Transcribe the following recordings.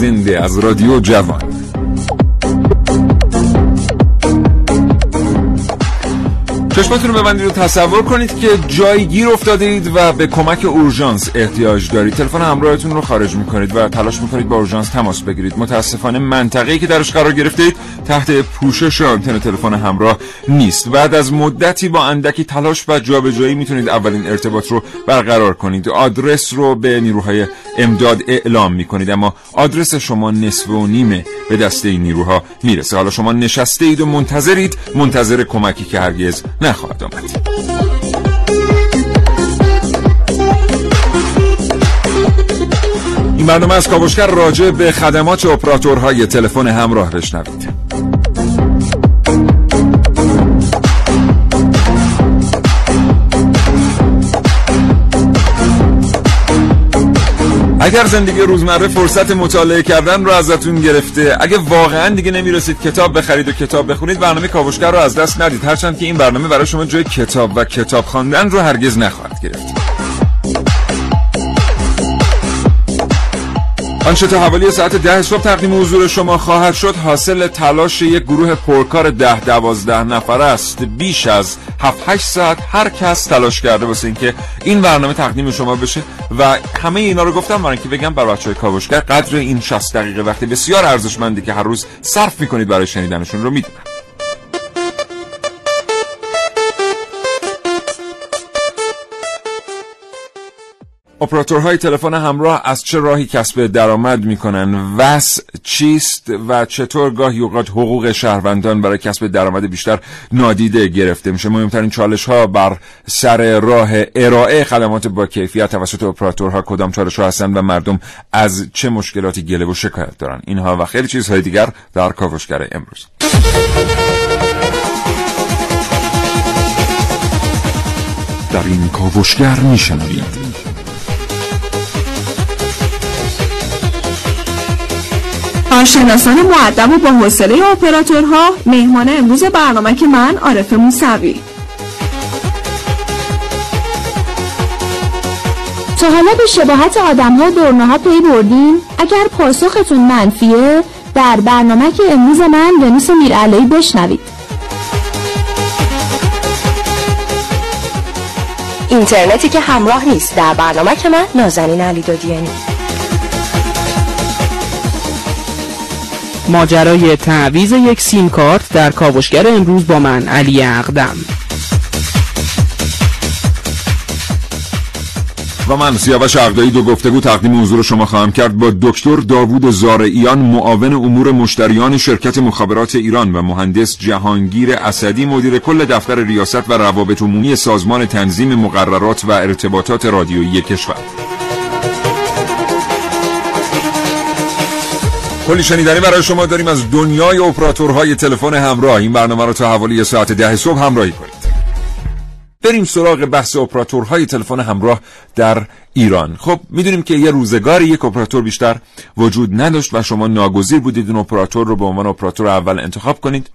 زنده از رادیو جوان. چشمتون رو ببندید و تصور کنید که جایی گیر افتاده اید و به کمک اورژانس احتیاج دارید. تلفن همراهتون رو خارج می‌کنید و تلاش می‌کنید با اورژانس تماس بگیرید. متاسفانه منطقه‌ای که درش قرار گرفتید تحت پوشش آنتن تلفن همراه نیست. بعد از مدتی با اندکی تلاش و جابجایی می‌تونید اولین ارتباط رو برقرار کنید. آدرس رو به نیروهای امداد اعلام می‌کنید. اما آدرس شما نصف و نیمه به دست این نیروها می‌رسه. حالا شما نشسته اید و منتظرید. منتظر کمکی که هرگز نخواهد آمد. این برنامه از راجع به خدمات اپراتورهای تلفن همراه بشنوید. اگر زندگی روزمره فرصت مطالعه کردن رو ازتون گرفته اگه واقعا دیگه نمی‌رسید کتاب بخرید و کتاب بخونید برنامه کاوشگر رو از دست ندید. هرچند که این برنامه برای شما جای کتاب و کتاب خواندن رو هرگز نخواهد گرفت. آنچه تا حوالی ساعت ده صبح تقدیم حضور شما خواهد شد. حاصل تلاش یک گروه پرکار ده دوازده نفر است. بیش از هفت هشت ساعت هر کس تلاش کرده واسه اینکه این برنامه تقدیم شما بشه. و همه اینا رو گفتم برای اینکه بگم بر بچهای کاوشگر قدر این 60 دقیقه وقتی بسیار ارزشمندی که هر روز صرف می‌کنید برای شنیدنشون رو می‌دونم اپراتورهای تلفن همراه از چه راهی کسب درآمد می‌کنن؟ وس چیست و چطور گاهی اوقات حقوق شهروندان برای کسب درآمد بیشتر نادیده گرفته میشه؟ مهمترین چالش ها بر سر راه ارائه خدمات با کیفیت توسط اپراتورها کدام چالش ها هستند و مردم از چه مشکلاتی گله و شکایت دارن؟ اینها و خیلی چیزهای دیگر در کاوشگر امروز. در این کاوشگر میشنوید. کارشناسان معدب و با حوصله اپراتورها مهمان امروز برنامه که من عارف موسوی. تا حالا به شباهت آدم ها دورنه ها پی بردین؟ اگر پاسختون منفیه در برنامه که امروز من ونوس میرعلایی بشنوید. اینترنتی که همراه نیست. در برنامه که من نازنین علی دادیانی ماجرای تعویز یک سیم کارت در کاوشگر امروز با من علی اقدم. و من سیاوش عقدایی دو گفتگو تقدیم حضور شما خواهم کرد با دکتر داوود زارعیان معاون امور مشتریان شرکت مخابرات ایران و مهندس جهانگیر اسدی مدیر کل دفتر ریاست و روابط عمومی سازمان تنظیم مقررات و ارتباطات رادیویی کشور. کلی شنیدنی برای شما داریم از دنیای اپراتورهای تلفن همراه. این برنامه رو تا حوالی ساعت ده صبح همراهی کنید. بریم سراغ بحث اپراتورهای تلفن همراه در ایران. خب می‌دونیم که یه روزگاری یک اپراتور بیشتر وجود نداشت و شما ناگزیر بودید اون اپراتور رو به عنوان اپراتور اول انتخاب کنید.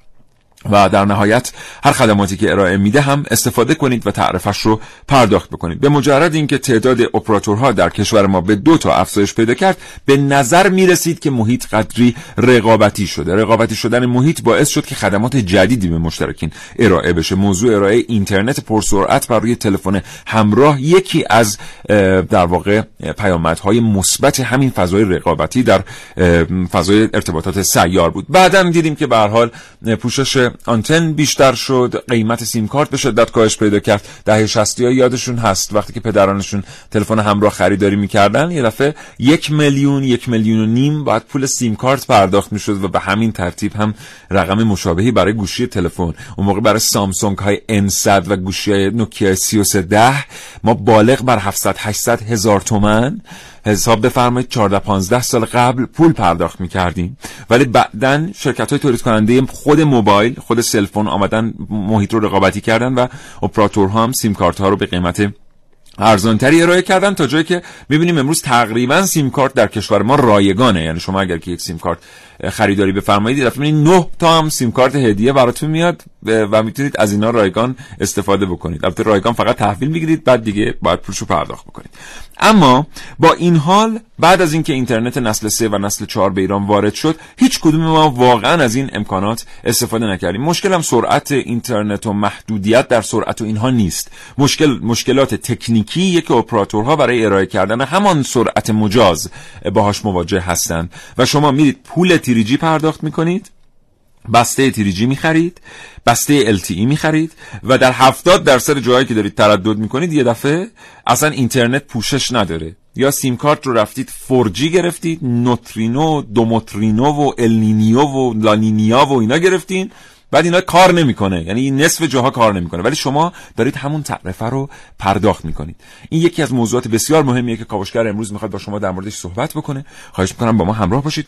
و در نهایت هر خدماتی که ارائه میده هم استفاده کنید و تعرفش رو پرداخت بکنید. به مجرد اینکه تعداد اپراتورها در کشور ما به دو تا افزایش پیدا کرد به نظر می‌رسید که محیط قدری رقابتی شده. رقابتی شدن محیط باعث شد که خدمات جدیدی به مشترکین ارائه بشه. موضوع ارائه اینترنت پرسرعت بر روی تلفن همراه یکی از در واقع پیامدهای مثبت همین فضای رقابتی در فضای ارتباطات سیار بود. بعدا دیدیم که به حال پوشش آنتن بیشتر شد قیمت سیم کارت به شدت کاهش پیدا کرد. دهه 60 ها یادشون هست. وقتی که پدرانشون تلفن همراه خریداری می‌کردن یه دفعه یک میلیون یک میلیون و نیم باید پول سیم کارت پرداخت می‌شد و به همین ترتیب هم رقم مشابهی برای گوشی تلفن. اون موقع برای سامسونگ های N100 و گوشی های نوکیا 3310 ما بالغ بر 700 800 هزار تومن. حساب بفرمایید 14 15 سال قبل پول پرداخت می‌کردیم. ولی بعدا شرکت های تولید کننده خود موبایل خود سلفون آمدن محیط رو رقابتی کردن و اپراتورها هم سیم کارت ها رو به قیمت ارزانتری ارائه کردن تا جایی که می‌بینیم امروز تقریبا سیم کارت در کشور ما رایگانه. یعنی شما اگر که یک سیم کارت خریداری بفرمایید. دفعه 9 تا هم سیم کارت هدیه براتون میاد و می‌تونید از اینا رایگان استفاده بکنید. البته رایگان فقط تحویل می‌گیرید بعد دیگه باید پولشو پرداخت بکنید. اما با این حال بعد از اینکه اینترنت نسل 3 و نسل 4 به ایران وارد شد هیچ کدوم ما واقعا از این امکانات استفاده نکردیم. مشکل هم سرعت اینترنت و محدودیت در سرعت و اینها نیست. مشکل مشکلات تکنیکی که اپراتورها برای ارائه کردن همان سرعت مجاز باهاش مواجه هستند. و شما میرید پول تیریجی پرداخت می‌کنید بسته تیریجی می‌خرید بسته LTE می‌خرید و در 70 درصد جاهایی که دارید تردد می‌کنید یه دفعه اصلا اینترنت پوشش نداره. یا سیم کارت رو رفتید 4G گرفتید نوترینو دوموترینو و النینیو و لانینیا و اینا گرفتین بعد اینا کار نمی‌کنه. یعنی نصف جاها کار نمی‌کنه. ولی شما دارید همون تعرفه رو پرداخت می‌کنید. این یکی از موضوعات بسیار مهمیه که کاوشگر امروز می‌خواد با شما در موردش صحبت بکنه. خواهش می‌کنم با ما همراه باشید.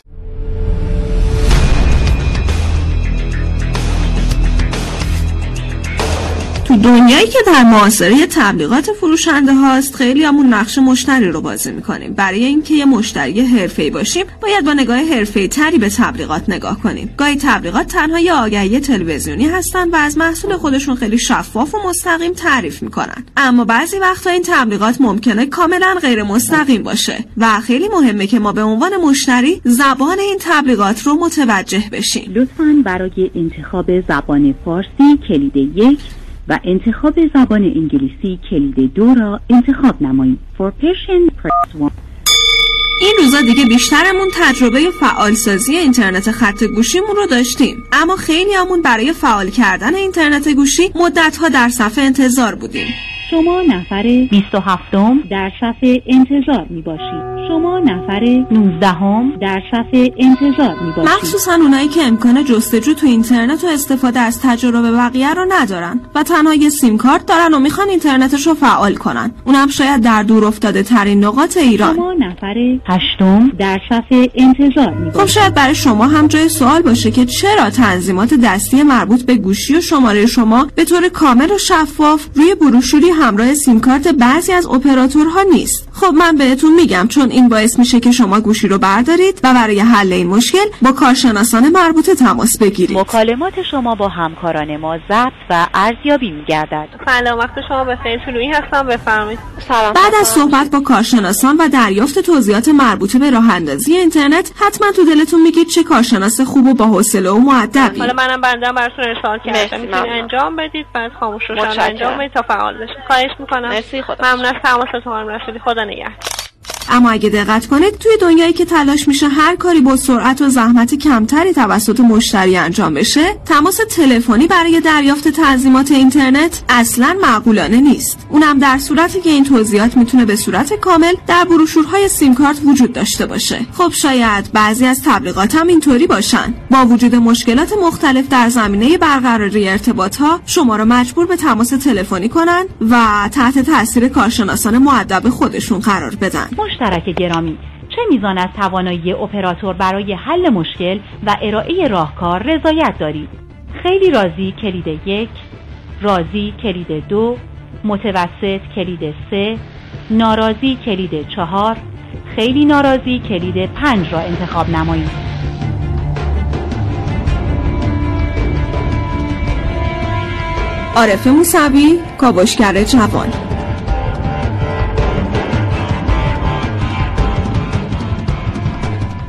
تو دنیایی که در معاصره تبلیغات فروشنده هاست خیلی همون نقش مشتری رو بازی می‌کنیم. برای اینکه یه مشتری حرفه‌ای باشیم باید با نگاه حرفه‌ای تری به تبلیغات نگاه کنیم. گاهی تبلیغات تنها یه آگهی تلویزیونی هستن و از محصول خودشون خیلی شفاف و مستقیم تعریف می‌کنن اما بعضی وقتا این تبلیغات ممکنه کاملا غیر مستقیم باشه و خیلی مهمه که ما به عنوان مشتری زبان این تبلیغات رو متوجه بشیم. لطفا برای انتخاب زبان فارسی کلید یک و انتخاب زبان انگلیسی کلید دو را انتخاب نمایید. For Persian press one. این روزا دیگه بیشترمون تجربه فعالسازی اینترنت خط گوشیمون رو داشتیم اما خیلی همون برای فعال کردن اینترنت گوشی مدتها در صفحه انتظار بودیم شما نفر 27 در صفحه انتظار می باشید. شما نفر 19 در صفحه انتظار می باشید. مخصوصا اونایی که امکان جستجو تو اینترنت و استفاده از تجربه بقیه رو ندارن و تنها یه سیم کارت دارن و می‌خوان اینترنتش رو فعال کنن. اونم شاید در دور افتاده ترین نقاط ایران. شما نفر 8 در صفحه انتظار می خب باشید. شاید برای شما هم جای سوال باشه که چرا تنظیمات دستی مربوط به گوشی و شماره شما به طور کامل و شفاف روی بروشوری همراه سیم کارت بعضی از اپراتورها نیست. خب من بهتون میگم چون این باعث میشه که شما گوشی رو بردارید و برای حل این مشکل با کارشناسان مربوطه تماس بگیرید. مکالمات شما با همکاران ما ضبط و ارزیابی می گردد. سلام وقت شما بخیر طلوعی هستم بفرمایید. سلام. بعد از صحبت با کارشناسان و دریافت توضیحات مربوطه به راه اندازی اینترنت حتما تو دلتون میگید چه کارشناس خوب و با حوصله و معدبی. حالا منم بندم براتون ارسال کردم. می‌تونید. انجام بدید بعد خاموش روشن متشکرم. انجام بدید تا فعال بشه خواهش می‌کنم. مرسی، خدا ممنون از تماستون خانم رسولی خدا نگهدار اما اگه دقت کنید توی دنیایی که تلاش میشه هر کاری با سرعت و زحمت کمتری توسط مشتری انجام بشه تماس تلفنی برای دریافت تنظیمات اینترنت اصلا معقولانه نیست. اونم در صورتی که این توضیحات می‌تونه به صورت کامل در بروشورهای سیم کارت وجود داشته باشه. خب شاید بعضی از تبلیغات هم اینطوری باشن. با وجود مشکلات مختلف در زمینه برقراری ارتباط ها شما را مجبور به تماس تلفنی کنن و تحت تاثیر کارشناسان معدب خودشون قرار بدن. مشترک گرامی. چه میزان از توانایی اپراتور برای حل مشکل و ارائه راهکار رضایت دارید خیلی راضی کلید یک راضی کلید دو متوسط کلید سه ناراضی کلید چهار خیلی ناراضی کلید پنج را انتخاب نمایید. عارف موسوی کاوشگر جوان.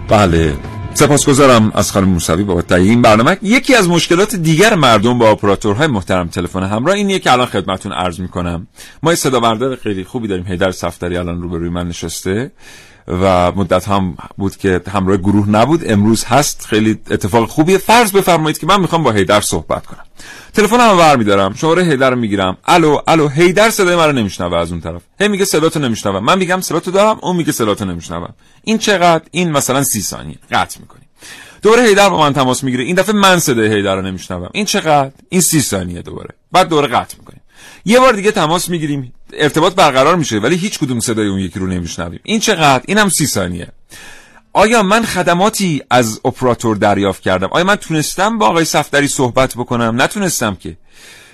بله. سپاسگزارم از خانم موسوی بابت تهیه این برنامه. یکی از مشکلات دیگر مردم با اپراتورهای محترم تلفن همراه اینیه که الان خدمتتون عرض می‌کنم. ما یه صدا بردار خیلی خوبی داریم. هیدر صفدری الان روبروی من نشسته. و مدت هم بود که همراه گروه نبود. امروز هست. خیلی اتفاق خوبیه. فرض بفرمایید که من می‌خوام با هیدر صحبت کنم. تلفن هم ور میدارم. شماره هیدر رو می‌گیرم. الو الو. هیدر صدای من رو نمیشنوه از اون طرف. هی میگه صداتو نمیشنوم من میگم صداتو دارم اون میگه صداتو نمیشنوم این چقدر؟ این مثلا سی ثانیه. قطع می‌کنیم دوره هیدر با من تماس می‌گیره. این دفعه من صدای هیدر رو نمیشنوم. این چقدر؟ این سی ثانیه دوباره. بعد دوره قطع می‌کنیم. یه بار دیگه تماس می‌گیریم. ارتباط برقرار میشه ولی هیچ کدوم صدای اون یکی رو نمیشنویم. این چقدر؟ اینم سی ثانیه. آیا من خدماتی از اپراتور دریافت کردم؟ آیا من تونستم با آقای صفدری صحبت بکنم؟ نتونستم که.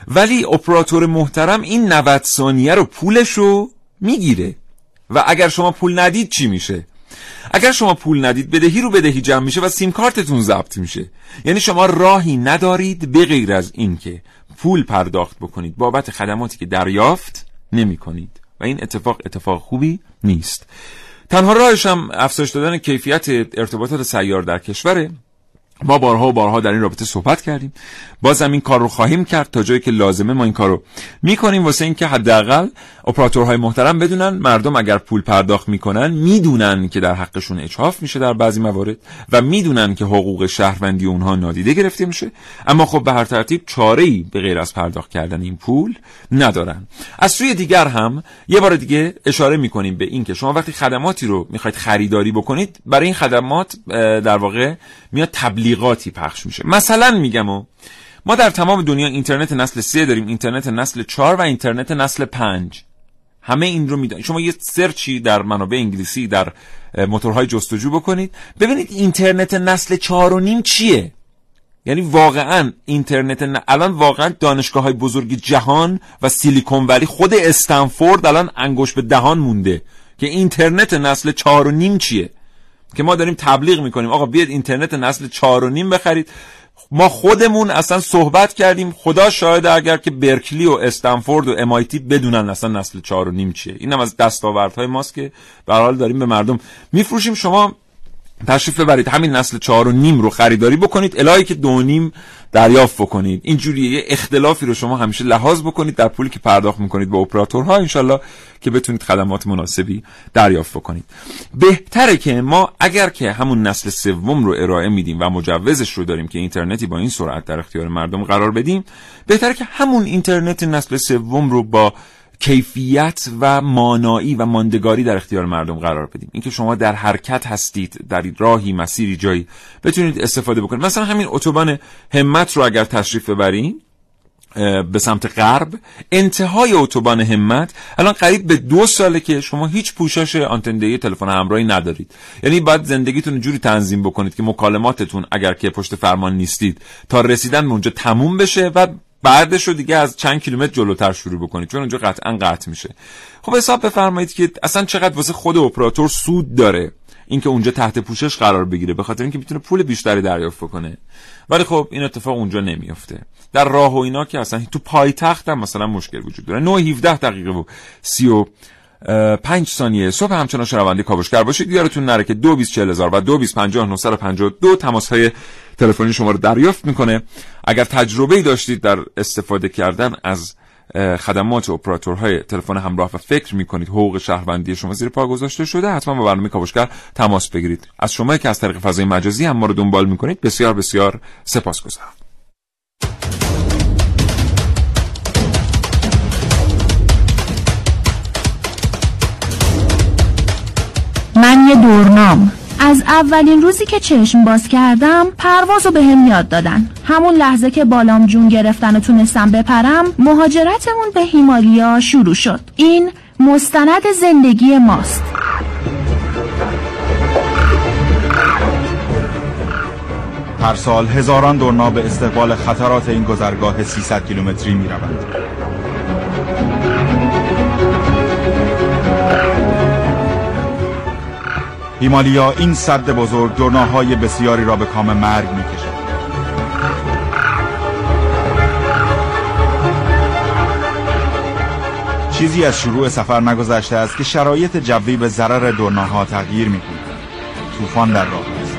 ولی اپراتور محترم این 90 ثانیه رو پولش رو می‌گیره. و اگر شما پول ندید چی میشه؟ اگر شما پول ندید بدهی رو بدهی جمع میشه و سیم کارتتون ضبط میشه. یعنی شما راهی ندارید به غیر از این که پول پرداخت بکنید. بابت خدماتی که دریافت نمی کنید. و این اتفاق اتفاق خوبی نیست. تنها راهش هم افزایش دادن کیفیت ارتباطات سیار در کشوره. ما بارها و بارها در این رابطه صحبت کردیم. بازم این کار رو خواهیم کرد تا جایی که لازمه ما این کار رو می‌کنیم. واسه اینکه حداقل اپراتورهای محترم بدونن مردم اگر پول پرداخت می‌کنن می‌دونن که در حقشون اچاف میشه در بعضی موارد و می‌دونن که حقوق شهروندی اونها نادیده گرفته میشه. اما خب به هر ترتیب چاره ای به غیر از پرداخت کردن این پول ندارن. از سوی دیگر هم یه بار دیگه اشاره می‌کنیم به اینکه شما وقتی خدماتی رو می‌خواید خریداری بکنید برای این خدمات در واقع میاد تبلیغاتی پخش میشه. مثلا میگم و ما در تمام دنیا اینترنت نسل 3 داریم اینترنت نسل 4 و اینترنت نسل 5 همه این رو می‌دونید. شما یه سرچی در منابع انگلیسی در موتورهای جستجو بکنید. ببینید اینترنت نسل 4 و نیم چیه؟ یعنی واقعا اینترنت ن... الان واقعا دانشگاه های بزرگ جهان و سیلیکون ولی خود استنفورد الان انگوش به دهان مونده که اینترنت نسل 4 و نیم چیه؟ که ما داریم تبلیغ می‌کنیم. آقا بیاد اینترنت نسل 4 و نیم بخرید. ما خودمون اصلا صحبت کردیم. خدا شاهد اگر که برکلی و استنفورد و امایتی بدونن اصلا نسل چهار و نیم چیه. اینم از دستاوردهای ماست که به حال داریم به مردم میفروشیم. شما تشریف ببرید. همین نسل چهار و نیم رو خریداری بکنید. الهی که دو نیم دریافت بکنید. اینجوری یه اختلافی رو شما همیشه لحاظ بکنید در پولی که پرداخت می‌کنید به اپراتورها انشالله که بتونید خدمات مناسبی دریافت بکنید. بهتره که ما اگر که همون نسل سوم رو ارائه میدیم و مجوزش رو داریم که اینترنتی با این سرعت در اختیار مردم قرار بدیم بهتره که همون اینترنت نسل سوم رو با کیفیت و مانایی و ماندگاری در اختیار مردم قرار بدیم. اینکه شما در حرکت هستید در راهی مسیری جایی بتونید استفاده بکنید. مثلا همین اتوبان همت رو اگر تشریف ببریم به سمت غرب انتهای اتوبان همت الان قریب به دو ساله که شما هیچ پوشش آنتندهی تلفن همراهی ندارید. یعنی باید زندگیتون جوری تنظیم بکنید که مکالماتتون اگر که پشت فرمان نیستید تا رسیدن به اونجا تموم بشه و بعدش رو دیگه از چند کیلومتر جلوتر شروع بکنید چون اونجا قطعا قطع میشه. خب حساب بفرمایید که اصلا چقدر واسه خود اپراتور سود داره اینکه اونجا تحت پوشش قرار بگیره به خاطر اینکه می‌تونه پول بیشتری دریافت کنه ولی خب این اتفاق اونجا نمیافته. در راه و اینا که اصلا تو پایتخت هم مثلا مشکل وجود داره. 9 17 دقیقه و 30 پنج ثانیه صبح همچنان شنونده کاوشگر باشید. یادتون نره که دو بیس چهل هزار و دو بیس تماس های تلفنی شما رو دریافت می‌کنه. اگر تجربه داشتید در استفاده کردن از خدمات اپراتورهای تلفن همراه و فکر می‌کنید حقوق شهروندی شما زیر پا گذاشته شده حتما با برنامه کاوشگر تماس بگیرید. از شما که از طریق فضای مجازی هم ما رو دنبال می‌کنید بسیار بسیار سپاسگزارم. من یه دورنام. از اولین روزی که چشم باز کردم پرواز رو به هم یاد دادن. همون لحظه که بالام جون گرفتن و تونستم بپرم مهاجرتمون به هیمالیا شروع شد. این مستند زندگی ماست. هر سال هزاران دورنا به استقبال خطرات این گذرگاه 300 کیلومتری می روند. هیمالیا این صد بزرگ دورناهای بسیاری را به کام مرگ می کشد. چیزی از شروع سفر نگذشته است که شرایط جوی به ضرر دورناها تغییر می کند. طوفان در راه است.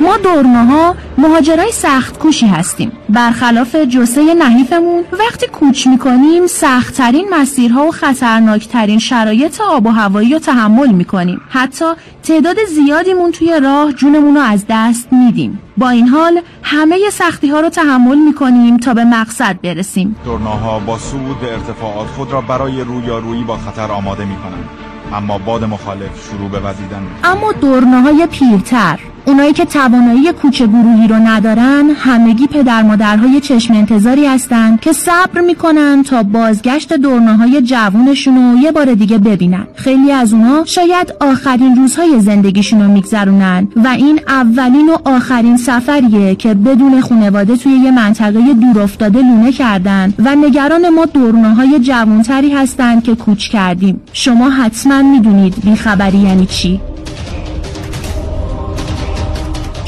ما دورناها مهاجرای سخت کوشی هستیم برخلاف جسه نحیفمون وقتی کوچ می‌کنیم سختترین مسیرها و خطرناکترین شرایط آب و هوایی رو تحمل می‌کنیم. حتی تعداد زیادیمون توی راه جونمون رو از دست میدیم. با این حال همه سختی ها رو تحمل می‌کنیم تا به مقصد برسیم. دورناها با صعود به ارتفاعات خود را برای رویارویی با خطر آماده می‌کنند. اما باد مخالف شروع به وزیدن. اما دورناهای پیرتر. اونایی که توانایی کوچه گروهی رو ندارن همگی پدر مادرهای چشم انتظاری هستند که صبر می‌کنن تا بازگشت دورناهای جوونشون رو یه بار دیگه ببینن. خیلی از اونا شاید آخرین روزهای زندگیشون رو میگذرونن و این اولین و آخرین سفریه که بدون خانواده توی یه منطقه دور افتاده لونه کردن و نگران ما دورناهای جوانتری هستند که کوچ کردیم. شما حتما می‌دونید بیخبری یعنی چی.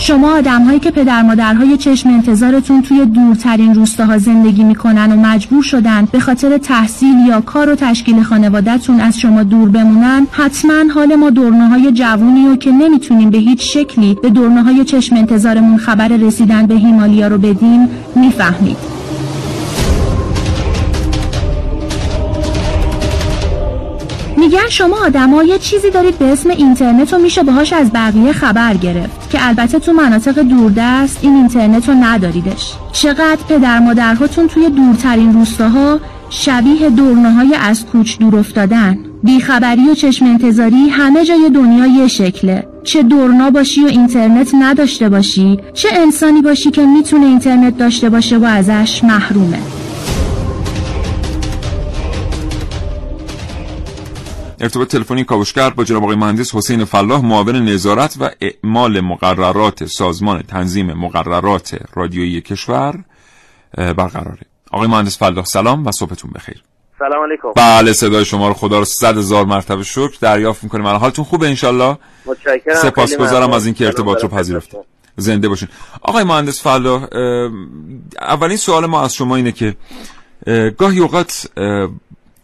شما آدم هایی که پدر مادرهای چشم انتظارتون توی دورترین روستاها زندگی می‌کنن و مجبور شدن به خاطر تحصیل یا کار و تشکیل خانوادهتون از شما دور بمونن حتما حال ما دورناهای جوونی و که نمی‌تونیم به هیچ شکلی به دورناهای چشم انتظارمون خبر رسیدن به هیمالیا رو بدیم می‌فهمید. میگن شما آدما یه چیزی دارید به اسم اینترنت و میشه باهاش از بقیه خبر گرفت که البته تو مناطق دوردست این اینترنت رو نداریدش. چقدر پدر مادرهاتون توی دورترین روستاها شبیه دورناهای از کوچ دور افتادن. بیخبری و چشم انتظاری همه جای دنیا یه شکله. چه دورنا باشی و اینترنت نداشته باشی چه انسانی باشی که می‌تونه اینترنت داشته باشه و ازش محرومه. ارتباط تلفنی کاوشگر با جناب آقای مهندس حسین فلاح معاون نظارت و اعمال مقررات سازمان تنظیم مقررات رادیویی کشور برقراره. آقای مهندس فلاح سلام و صبحتون بخیر. سلام علیکم. بله صدای شما رو خدا رو صد هزار مرتبه شکر. دریافت می‌کنیم. الان حالتون خوبه انشالله؟ متشکرم. سپاسگزارم از اینکه ارتباط رو پذیرفتید. زنده باشین. آقای مهندس فلاح اولین سوال ما از شما اینه که گاهی اوقات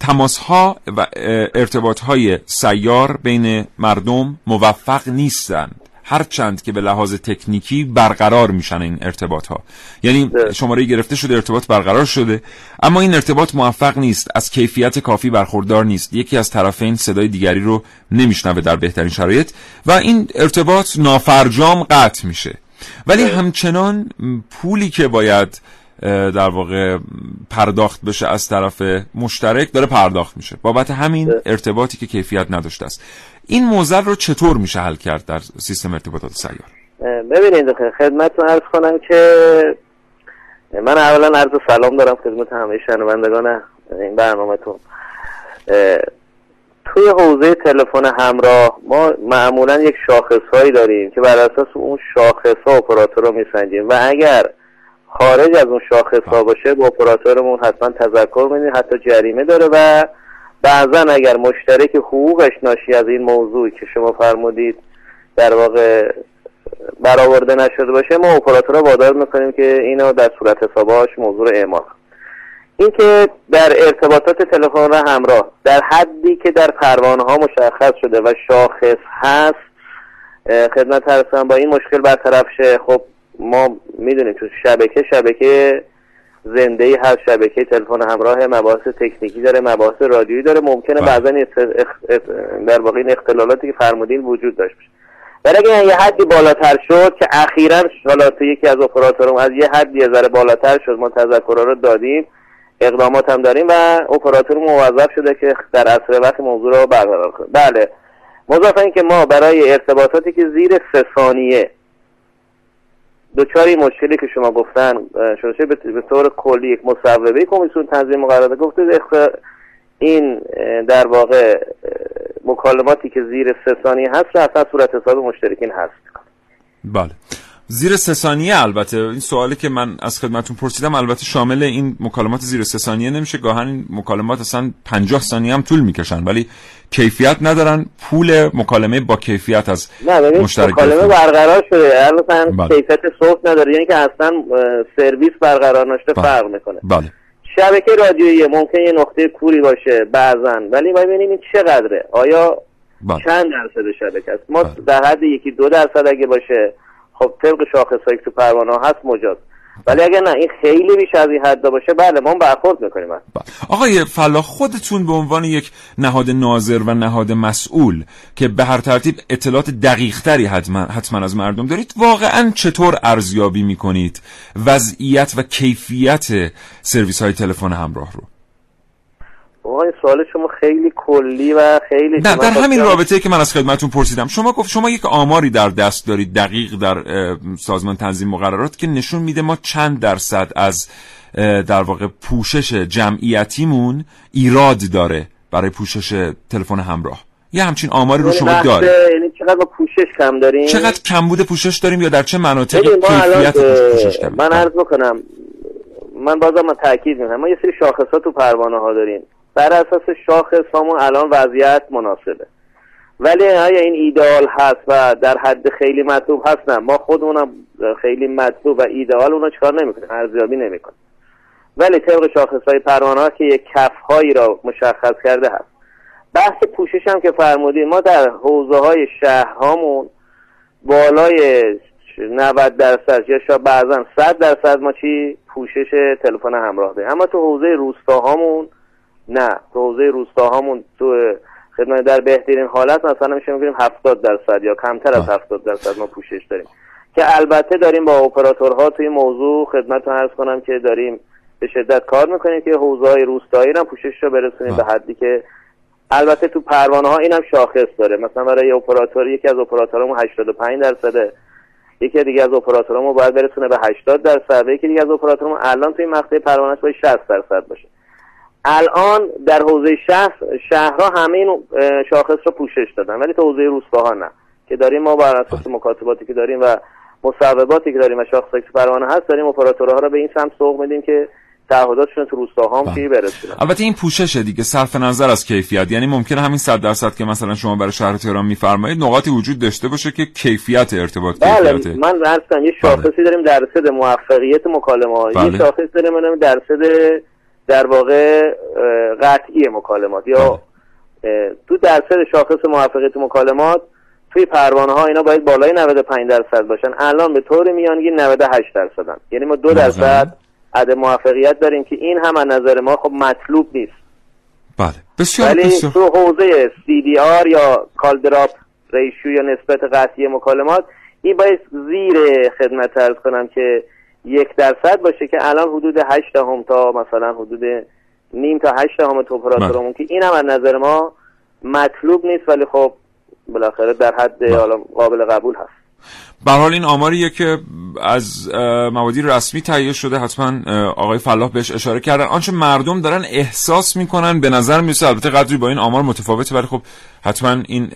تماس ها و ارتباط های سیار بین مردم موفق نیستند. هرچند که به لحاظ تکنیکی برقرار میشن این ارتباط ها یعنی شماره گرفته شده ارتباط برقرار شده اما این ارتباط موفق نیست. از کیفیت کافی برخوردار نیست. یکی از طرفین صدای دیگری رو نمیشنوه در بهترین شرایط و این ارتباط نافرجام قطع میشه. ولی همچنان پولی که باید در واقع پرداخت بشه از طرف مشترک داره پرداخت میشه. بابت همین ارتباطی که کیفیت نداشته است. این موزل رو چطور میشه حل کرد در سیستم ارتباطات سیار؟ ببینید خدمتتون عرض کنم که من اولا عرض سلام دارم خدمت همه شنوندگان این برنامهتون. توی حوزه تلفن همراه ما معمولا یک شاخص هایی داریم که بر اساس اون شاخص ها اپراتور رو میسنجیم و اگر خارج از اون شاخص ها باشه با اپراتورمون حتما تذکر میدیم حتی جریمه داره و بعضا اگر مشترک حقوقش ناشی از این موضوع که شما فرمودید در واقع برآورده نشده باشه ما اپراتورها وادار می‌کنیم که اینو در صورت حساباش موضوع رو اعمال اینکه در ارتباطات تلفن و همراه در حدی که در پروانه ها مشخص شده و شاخص هست خدمت هستم با این مشکل برطرف شه خب ما می‌دونیم تو شبکه شبکه زنده ای هست شبکه تلفن همراه مباحث تکنیکی داره مباحث رادیویی داره. ممکنه بعضا در واقع این اختلالاتی که فرمودین وجود داشت باشه. ولی اگه یه حدی بالاتر شد که اخیرا حالا تو یکی از اپراتورم از یه حدی یه ذره بالاتر شد ما تذکرها رو دادیم اقدامات هم داریم و اپراتور موظف شده که در اصل وقت موضوع رو برقرار کنه. بله. مضاف این که ما برای ارتباطاتی که زیر سه ثانیه دوچاری مشکلی که شما گفتن شده به طور کلی یک مصوبه کمیسیون تنظیم مقررات گفته این در واقع مکالماتی که زیر سه ثانیه هست اصلا صورت حساب مشترکین هست. بله. زیر سه ثانیه البته. این سوالی که من از خدمتون پرسیدم البته شامل این مکالمات زیر سه ثانیه نمیشه. گاهن این مکالمات اصلا 50 ثانیه هم طول می‌کشن ولی کیفیت ندارن. پول مکالمه با کیفیت از مشترک مکالمه برقرار شده. مثلا بله. کیفیت صوت نداره. یعنی که اصلا سرویس برقرار نشده بله. فرق می‌کنه. بله. شبکه رادیویی ممکن یه نقطه کوری باشه بعضا. ولی ما ببینیم این چقدره. آیا بله. چند درصد شبکه است؟ ما بله. در حد یکی دو درصد اگه باشه خب طبق شاخص هایی تو پروانه هست مجاز ولی اگر نه این خیلی بیش از این حد باشه بله ما برخورد می‌کنیم. بله. آقای فلاح خودتون به عنوان یک نهاد ناظر و نهاد مسئول که به هر ترتیب اطلاعات دقیق تری حتما, حتما از مردم دارید واقعا چطور ارزیابی می‌کنید؟ وضعیت و کیفیت سرویس های تلفن همراه رو. آقا این سوال شما خیلی کلی و خیلی نه در خواستم- همین رابطه که من از خدمتون پرسیدم. شما گفت شما یک آماری در دست دارید دقیق در سازمان تنظیم مقررات که نشون میده ما چند درصد از در واقع پوشش جمعیتیمون ایراد داره برای پوشش تلفن همراه. یه همچین آماری رو یعنی شما دارید. یعنی چقدر ما پوشش کم داریم؟ چقدر کمبود پوشش داریم یا در چه مناطقی کیفیت پوشش کم؟ من عرض بکنم من بازم من تاکید می‌کنم ما یه سری شاخص ها تو پروانه ها داریم. بر اساس شاخص هامون الان وضعیت مناسبه. ولی آیا این ایدئال هست و در حد خیلی مطلوب هست؟ نه. ما خودمونم خیلی مطلوب و ایدئال اونا چکار نمی‌کنیم؟ ارزیابی نمی‌کنیم. ولی طبق شاخص های پروانه که یک کف هایی را مشخص کرده هست. بحث پوشش هم که فرمودید ما در حوزه های شهرهامون بالای 90 درصد یا شاید بعضا 100 درصد ما چی؟ پوشش تلفن همراه داریم. اما تو حوزه روستاهامون نه تو حوزه روستاهامون تو خدمت در بهترین حالت مثلا میشه میگیم 70 درصد یا کمتر از 70 درصد ما پوشش داریم. که البته داریم با اپراتورها توی موضوع خدمتتون عرض کنم که داریم به شدت کار می‌کنیم که حوزه های روستایی رو هم پوشش رو برسونیم به حدی که البته تو پروانه ها اینم شاخص داره. مثلا برای اپراتور یکی از اپراتورامون 85 درصده یکی دیگه از اپراتورامون باید برسونه به 80 درصد و یکی دیگه از اپراتورامون الان توی مقطع پروانهش باید 60 درصد باشه. الان در حوزه شهر شهرها همه این شاخص رو پوشش دادن ولی تو حوزه روستاها نه. که داریم ما بر اساس مکاتباتی که داریم و مصوباتی که داریم و شاخصی که پروانه هست داریم اپراتورها رو به این سمت سوق میدیم که تعهداتشون تو روستاها هم چی برسونه البته این پوشش دیگه صرف نظر از کیفیت. یعنی ممکنه همین 100 درصد که مثلا شما برای شهر تهران میفرمایید نقاطی وجود داشته باشه که کیفیت ارتباط بله کیفیت. من عرض کنم یه شاخصی داریم درصد موفقیت مکالمه ها بله. یه شاخص داریم نام درصد در واقع قطعی مکالمات یا اه، تو درصد شاخص موفقیت مکالمات توی پروانه ها اینا باید بالای 95 درصد باشن. الان به طور میانگین 98 درصدن. یعنی ما دو درصد عدم موفقیت داریم که این هم از نظر ما خب مطلوب نیست. بله. بسیار ولی بسیار. تو حوزه CDR یا کال دراپ ریشو یا نسبت قطعی مکالمات این باید زیر خدمت ارز کنم که یک درصد باشه که الان حدود هشت دهم تا مثلا حدود نیم تا هشت دهم تو اپراتورمون که این هم از نظر ما مطلوب نیست ولی خب بالاخره در حد حالا قابل قبول هست. به حال این آماریه که از موادی رسمی تهیه شده حتما آقای فلاح بهش اشاره کردن. آنچه مردم دارن احساس می‌کنن به نظر می‌رسه البته قدری با این آمار متفاوته ولی خب حتما این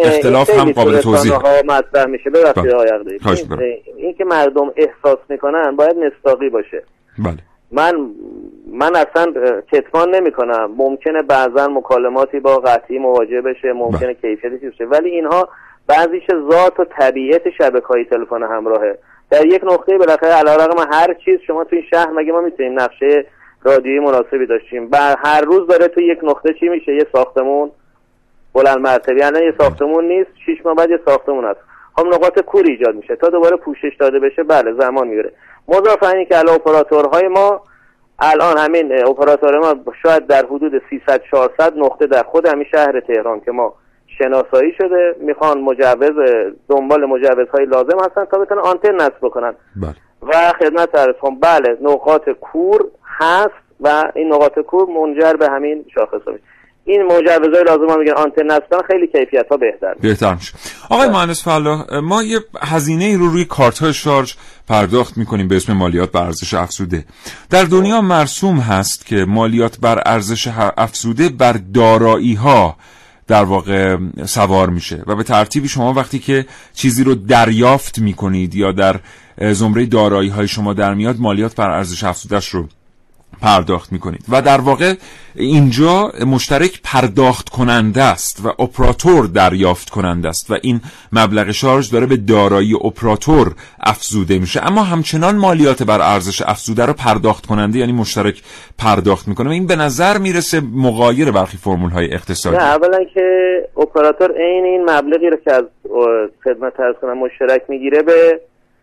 اختلاف هم قابل تو توضیح. مطرح میشه. ببخشید بله. این. این که مردم احساس می‌کنن باید مستاقی باشه. بله. من من اصلا کتمان نمی کنم ممکنه بعضا مکالماتی با قطعی مواجه بشه ممکنه کیفیتی چیز بشه ولی اینها بعضیش ذات و طبیعت شبکه های تلفن همراهه. در یک نقطه بالاخره علیرغم هر چیز شما تو این شهر مگه ما می‌تونیم نقشه رادیویی مناسبی داشتیم؟ و هر روز داره تو یک نقطه چی میشه؟ یه ساختمون بلند مرتبه. یعنی یه ساختمون نیست شش ماه بعد یه ساختمون هست. هم نقاط کور ایجاد میشه. تا دوباره پوشش داده بشه بله زمان می‌بره. مضاف اینه که الان اپراتورهای ما الان همین اپراتور ما شاید در حدود 300 400 نقطه در خود همین شهر تهران که ما شناسایی شده می‌خوان مجوز دنبال مجوزهای لازم هستن تا بتونن آنتن نصب بکنن. بله. و خدمت عرض کنم بله نقاط کور هست و این نقاط کور منجر به همین شاخص میشه. این مجوزهای لازم ها میگن آنتن نصب کنن خیلی کیفیت ها بهتر. بهتر میشه. آقای مهندس فلاح ما یه هزینه رو روی کارت های شارژ پرداخت می‌کنیم به اسم مالیات بر ارزش افزوده. در دنیا مرسوم هست که مالیات بر ارزش افزوده بر دارایی ها در واقع سوار میشه. و به ترتیبی شما وقتی که چیزی رو دریافت می‌کنید یا در زمره دارایی های شما در میاد مالیات بر ارزش افزودش رو پرداخت می‌کنید. و در واقع اینجا مشترک پرداخت کننده است و اپراتور دریافت کننده است و این مبلغ شارژ داره به دارایی اپراتور افزوده میشه. اما همچنان مالیات بر ارزش افزوده رو پرداخت کننده یعنی مشترک پرداخت می‌کنه. و این به نظر می‌رسه مغایر برخی فرمول های اقتصادی. نه اولا که اپراتور عین این مبلغی رو که از خدمت ارز کنم مشترک می‌گیره به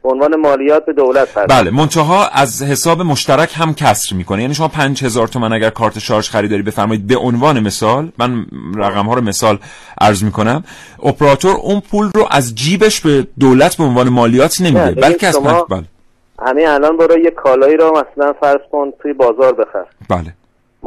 عنوان مالیات به دولت پرداخت. بله منتها از حساب مشترک هم کسر می‌کنه. یعنی شما 5000 تومن اگر کارت شارژ خریداری بفرمایید به عنوان مثال من رقم ها رو مثال عرض می‌کنم اپراتور اون پول رو از جیبش به دولت به عنوان مالیات نمیده. بلکه از پنج... بله. همین الان برو یه کالایی رو مثلا فرض کن توی بازار بخر. بله.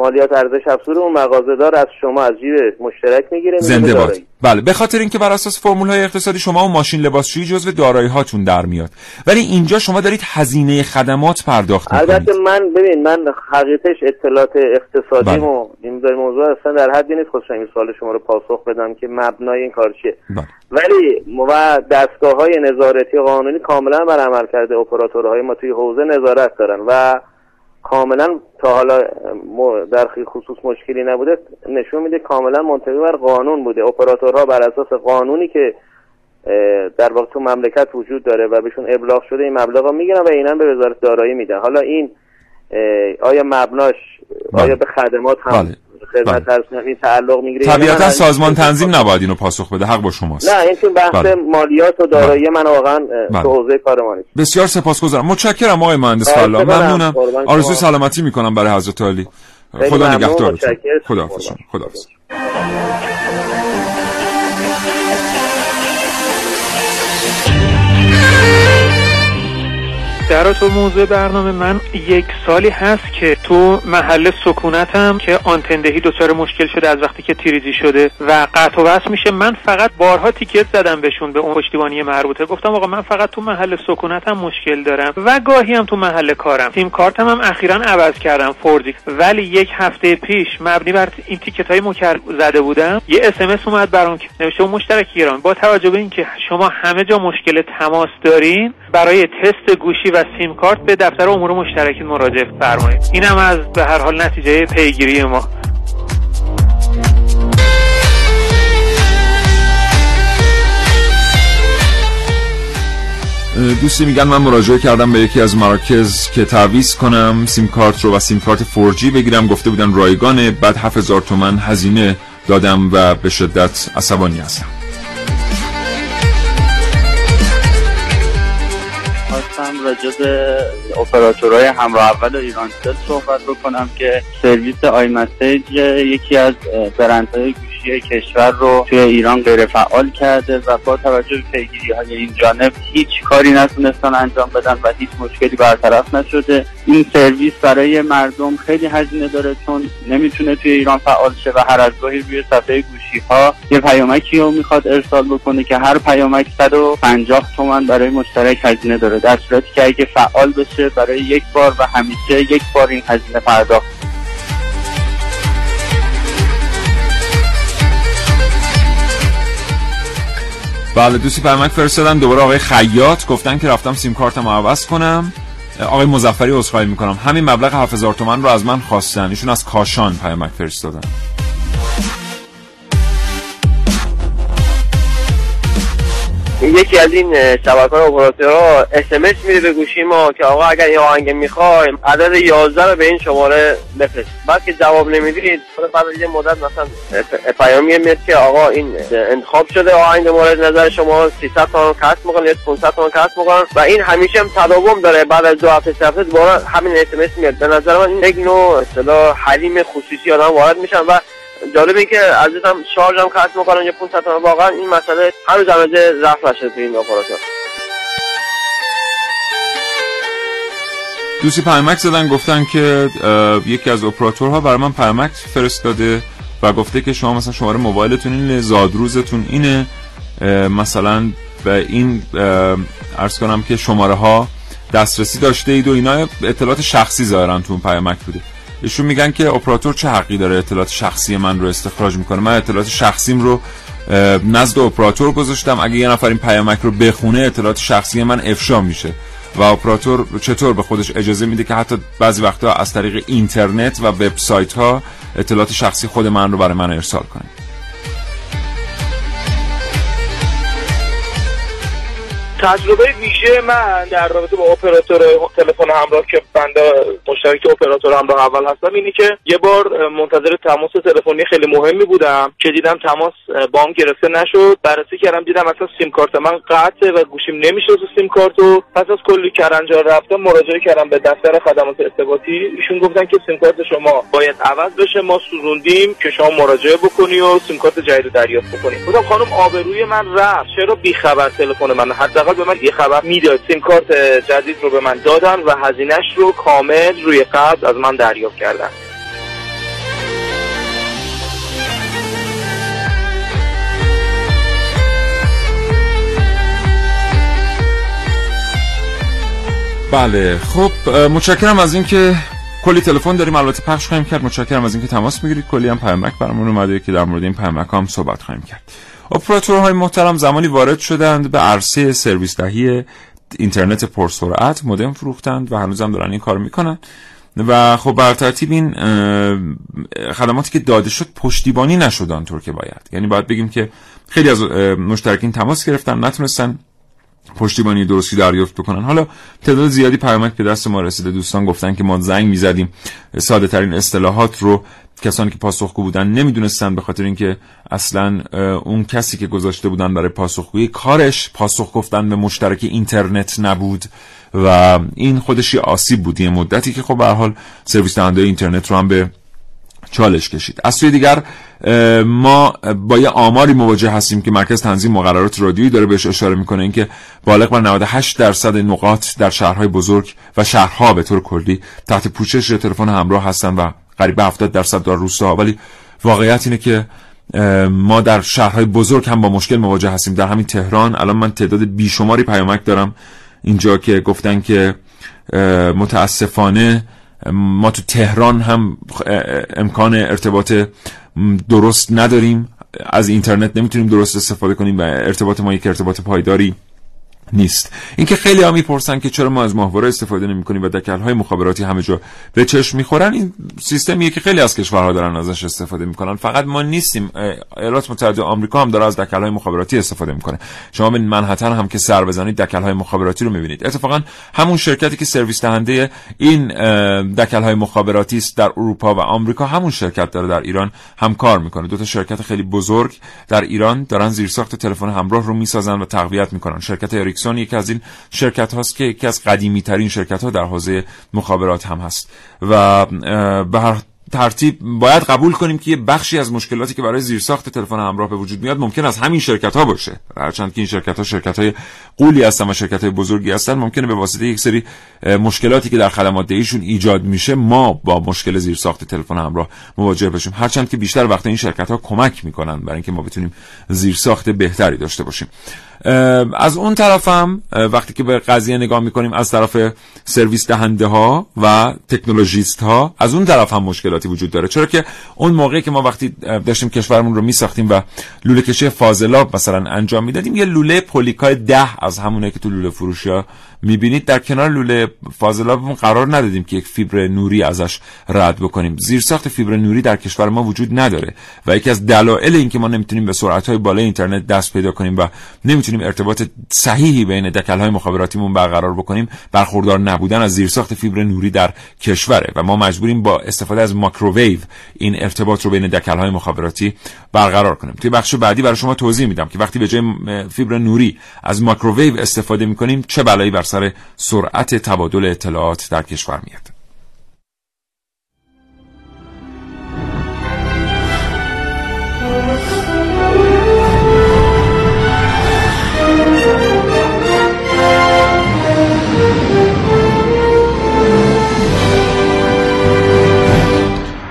مالیات ارزش افزود اون مغازه‌دار از شما از جیب مشترک می‌گیره زنده باد. بله به خاطر اینکه بر اساس فرمول های اقتصادی شما و ماشین لباسشویی جزو دارایی هاتون در میاد. ولی اینجا شما دارید هزینه خدمات پرداخت می‌کنید. البته من ببین من حقیقتش اطلاعات اقتصادی بله. و این در موضوع اصلا در حدی نیست. خودشم این سوال شما رو پاسخ بدم که مبنای این کار چیه. بله. ولی و دستگاه های نظارتی قانونی کاملا بر عمل کرده. اپراتورهای ما توی حوزه نظارت دارن. و کاملا تا حالا در خصوص مشکلی نبوده نشون میده کاملا منطبق بر قانون بوده اپراتورها بر اساس قانونی که در واقع تو مملکت وجود داره و بهشون ابلاغ شده این مبلغ رو می‌گیرن و اینا به وزارت دارایی میدن حالا این آیا مبناش بله. آیا به خدمات هم بله. خدمت این تعلق می‌گیره یا نه؟ طبیعتا سازمان تنظیم نباید اینو پاسخ بده حق با شماست نه این تو بحث بله. مالیات و دارایی من واقعا بله. تو حوزه کار ما نیست بسیار سپاسگزارم متشکرم آقای مهندس فلا. ممنونم آرزوی. سلامتی می‌کنم برای حضرت خیلی خدا. نگهدارتون متشکرم. خداحافظ شما. در تو موضوع برنامه من یک سالی هست که تو محل سکونتم که آنتندهی دچار مشکل شده از وقتی که تیریزی شده و قطع و وصل میشه. من فقط بارها تیکت زدم بهشون به اون پشتیبانی مربوطه. گفتم آقا من فقط تو محل سکونتم مشکل دارم و گاهی هم تو محل کارم. سیم کارتم هم اخیرا عوض کردم فوردی. ولی یک هفته پیش مبنی بر این تیکت های مکر زده بودم یه اسمس اومد برام که نوشته مشترک ایران با توجه به اینکه شما همه جا مشکل تماس دارین برای تست گوشی و سیم کارت به دفتر امور مشترکین مراجعه فرمایید. اینم از به هر حال نتیجه پیگیری ما. دوستی میگن من مراجعه کردم به یکی از مراکز که تعویض کنم سیم کارت رو و سیم کارت 4G بگیرم. گفته بودن رایگانه بعد 7000 تومن هزینه دادم و به شدت عصبانی هستم. خواستم راجع به اپراتورهای همراه اول ایرانسل صحبت بکنم که سرویس آی مسیج یکی از برندهای گوشی کشور رو توی ایران غیر فعال کرده و با توجه به پیگیری های این جانب هیچ کاری نتونستن انجام بدن و هیچ مشکلی برطرف نشده. این سرویس برای مردم خیلی هزینه داره چون نمی‌تونه توی ایران فعال شه و هر از گاهی روی صفحه گوشی ها یه پیامکی رو می‌خواد ارسال بکنه که هر پیامک 150 تومن برای مشترک هزینه داره. در صورتی که اگه فعال بشه برای یک بار و همیشه یک بار این هزینه پرداخت. بله دوستی پیامک فرستادن دوباره آقای خیاط گفتن که رفتم سیم کارتم عوض کنم. آقای مزفری عذرخواهی می‌کنم. همین مبلغ 7000 تومن رو از من خواستن. ایشون از کاشان پیامک فرستادن. یکی از این شبکه اپراتورها اس ام اس میده به گوشی ما که آقا اگر این آهنگ می‌خوایم عدد 11 رو به این شماره بفرست بعد که جواب نمی‌دید بعد یه مدت مثلا پیامی میاد که آقا این انتخاب شده آهنگ مورد نظر شما 300 تومن کسب می‌کنن یا 500 تومن کسب می‌کنن و این همیشه هم تداوم داره. بعد از دو هفته سه هفته همین اس میاد. به نظر من یک نوع اصطلاح حریم خصوصی آدم وارد میشن و جالب این که عزیزم شارژ هم خرج می‌کنن یا 500 تومن واقعا این مسئله هنوز درجه رفع نشده تو این اپراتور دوستی پیامک زدن گفتن که یکی از اپراتورها برای من پیامک فرستاده و گفته که شما مثلا شماره موبایلتون اینه زادروزتون اینه. مثلا به این ارز کنم که شماره ها دسترسی داشته اید و اینا اطلاعات شخصی ظاهرا تو اون پیامک بوده. ایشون میگن که اپراتور چه حقی داره اطلاعات شخصی من رو استخراج می‌کنه؟ من اطلاعات شخصیم رو نزد اپراتور گذاشتم. اگه یه نفر این پیامک رو بخونه اطلاعات شخصی من افشا میشه. و اپراتور چطور به خودش اجازه میده که حتی بعضی وقتا از طریق اینترنت و وبسایت ها اطلاعات شخصی خود من رو برای من ارسال کنه؟ تجربه ویژه من در رابطه با اپراتور تلفن همراه که بنده مشترک اپراتور همراه اول هستم اینی که یه بار منتظر تماس تلفنی خیلی مهمی بودم که دیدم تماس بام گرفته نشد. بررسی کردم دیدم اصلا سیم کارت من قطعه و گوشیم نمیشه سیم کارتو پس از کلی کرنجار رفتم مراجعه کردم به دفتر خدمات ارتباطی. ایشون گفتن که سیم کارت شما باید عوض بشه ما سوزوندیم که شما مراجعه بکنی و سیم کارت جدید دریافت بکنی. گفتم خانم آبروی من رفت. چرا بیخبر تلفن من؟ حداقل فقط به من یه خبر می‌داد. سیم کارت جدید رو به من دادن و هزینهش رو کامل روی قبض از من دریافت کردن. بله خب متشکرم از اینکه کلی تلفن داریم. البته پخش خواهیم کرد. متشکرم از اینکه تماس می‌گیرید. کلی هم پیامک برامون اومده که در مورد این پیامک هم صحبت خواهیم کرد. اپراتورهای محترم زمانی وارد شدند به عرصه سرویس دهی اینترنت پرسرعت مودم فروختند و هنوزم دارن این کار می‌کنن. و خب بر ترتیب این خدماتی که داده شد پشتیبانی نشد آنطور که باید. یعنی باید بگیم که خیلی از مشترکین تماس گرفتن نتونستن پشتیبانی درستی دریافت بکنن. حالا تعداد زیادی پیامک به دست ما رسیده. دوستان گفتن که ما زنگ می‌زدیم. ساده ترین اصطلاحات رو کسانی که پاسخگو بودن نمی‌دونستن به خاطر اینکه اصلا اون کسی که گذاشته بودن برای پاسخگویی کارش پاسخ گفتن به مشترک اینترنت نبود و این خودش یه آسیب بود. یه مدتی که خب به حال سرویس دهنده اینترنت رو هم به چالش کشید. از سوی دیگر ما با یه آماری مواجه هستیم که مرکز تنظیم مقررات رادیویی داره بهش اشاره می‌کنه اینکه بالغ بر 98 درصد نقاط در شهرهای بزرگ و شهرها به طور کلی تحت پوشش تلفن همراه هستن و قریب 70 درصد در روستاها ولی واقعیت اینه که ما در شهرهای بزرگ هم با مشکل مواجه هستیم. در همین تهران الان من تعداد بیشماری پیامک دارم اینجا که گفتن که متاسفانه ما تو تهران هم امکان ارتباط درست نداریم. از اینترنت نمی‌تونیم درست استفاده کنیم و ارتباط ما یک ارتباط پایداری نیست. اینکه خیلی ها می‌پرسن که چرا ما از ماهواره استفاده نمی کنیم و دکل های مخابراتی همه جا به چشم می‌خورن این سیستمیه که خیلی از کشورها دارن ازش استفاده می‌کنن. فقط ما نیستیم. ایالات متحده آمریکا هم داره از دکل های مخابراتی استفاده می‌کنه. شما به منحتن هم که سر بزنید دکل های مخابراتی رو می‌بینید. اتفاقا همون شرکتی که سرویس دهنده این دکل های مخابراتی است در اروپا و آمریکا همون شرکت داره در ایران هم کار می‌کنه. دو تا شرکت خیلی بزرگ در ایران دارن زیرساخت تلفن همراه رو می‌سازن و تقویت می‌کنن. شرکت یکی از این شرکت هاست که یکی از قدیمی ترین شرکت ها در حوزه مخابرات هم هست. و به هر ترتیب باید قبول کنیم که یه بخشی از مشکلاتی که برای زیرساخت تلفن همراه به وجود میاد ممکن از همین شرکت ها باشه. هرچند که این شرکت ها شرکت های قولی هستن و شرکت های بزرگی هستن ممکنه به واسطه یک سری مشکلاتی که در خدمات دهیشون ایجاد میشه ما با مشکل زیرساخت تلفن همراه مواجه بشیم. هرچند که بیشتر وقت این شرکت ها کمک می‌کنن برای اینکه ما بتونیم زیرساخت بهتری داشته باشیم. از اون طرفم وقتی که به قضیه نگاه می‌کنیم از طرف سرویس دهنده ها و تکنولوژیست ها از اون طرف هم مشکلاتی وجود داره. چرا که اون موقعی که ما وقتی داشتیم کشورمون رو میساختیم و لوله کشی فاضلاب مثلا انجام می‌دادیم یه لوله پولیکای ده از همونه که تو لوله فروشی ها می‌بینید در کنار لوله فاضلابمون قرار ندادیم که یک فیبر نوری ازش رد بکنیم. زیرساخت فیبر نوری در کشور ما وجود نداره و یکی از دلایل اینکه ما نمی‌تونیم به سرعت‌های بالای اینترنت دست پیدا کنیم و نمی‌تونیم ارتباط صحیحی بین دکل‌های مخابراتیمون برقرار بکنیم برخوردار نبودن از زیرساخت فیبر نوری در کشوره و ما مجبوریم با استفاده از ماکروویو این ارتباط رو بین دکل‌های مخابراتی برقرار کنیم. توی بخش بعدی برای شما توضیح میدم که وقتی به جای فیبر نوری از ماکروویو استفاده می‌کنیم چه بلایی بر سر سرعت تبادل اطلاعات در کشور میاد.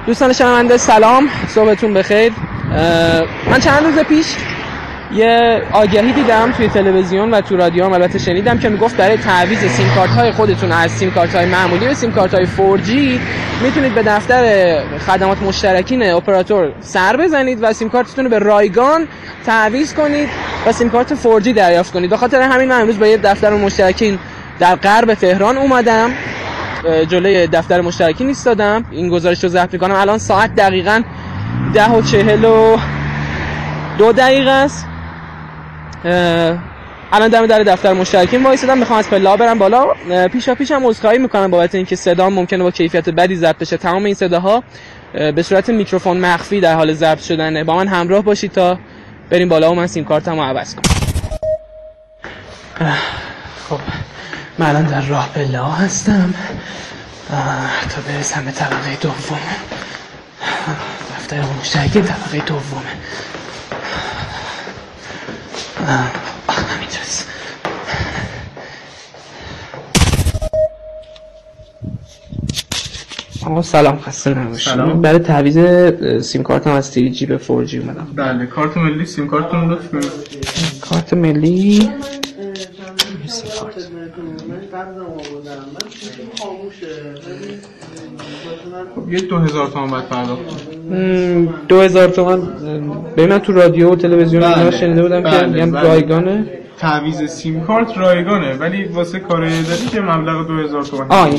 دوستان شنونده سلام. صبحتون بخیر. من چند روز پیش یه آگهی دیدم توی تلویزیون و تو رادیو هم البته شنیدم که می‌گفت برای تعویض سیم کارت های خودتون از سیم کارت های معمولی به سیم کارت های 4G می‌تونید به دفتر خدمات مشترکین اپراتور سر بزنید و سیم کارتتون رو به رایگان تعویض کنید و سیم کارت 4G دریافت کنید. به همین من امروز به دفتر مشترکین در غرب تهران اومدم. جلوی دفتر مشترکین ایستادم. این گزارش رو ضبط می‌کنم. الان ساعت دقیقا ده و دقیقه است. الان دم در دفتر مشترکین وایسادم می‌خوام از پلا برم بالا. پیشا پیشم عذرخواهی می‌کنم بابت اینکه صدا ممکنه با کیفیت بدی ضبط بشه. تمام این صداها به صورت میکروفون مخفی در حال ضبط شدنه. با من همراه باشید تا بریم بالا و من سیم کارتمو عوض کنم. خب من الان در راه پلا هستم. تا برسم به طبقه دوم. دفتر مشترکین طبقه دومه آخ آقا سلام خسته نباشید. برای تعویض سیم کارتم از 3G به 4G اومدم. بله کارت ملی سیم کارتتون لطف کارت ملی. خب، یه دو هزار تومن باید پرداخت دو هزار تومن ببین من تو رادیو و تلویزیون بله. اینا شنیده بودم که بله، میگن بله. رایگانه تعویض سیم کارت رایگانه ولی واسه کار اداری که مبلغ 2000 تومان آه.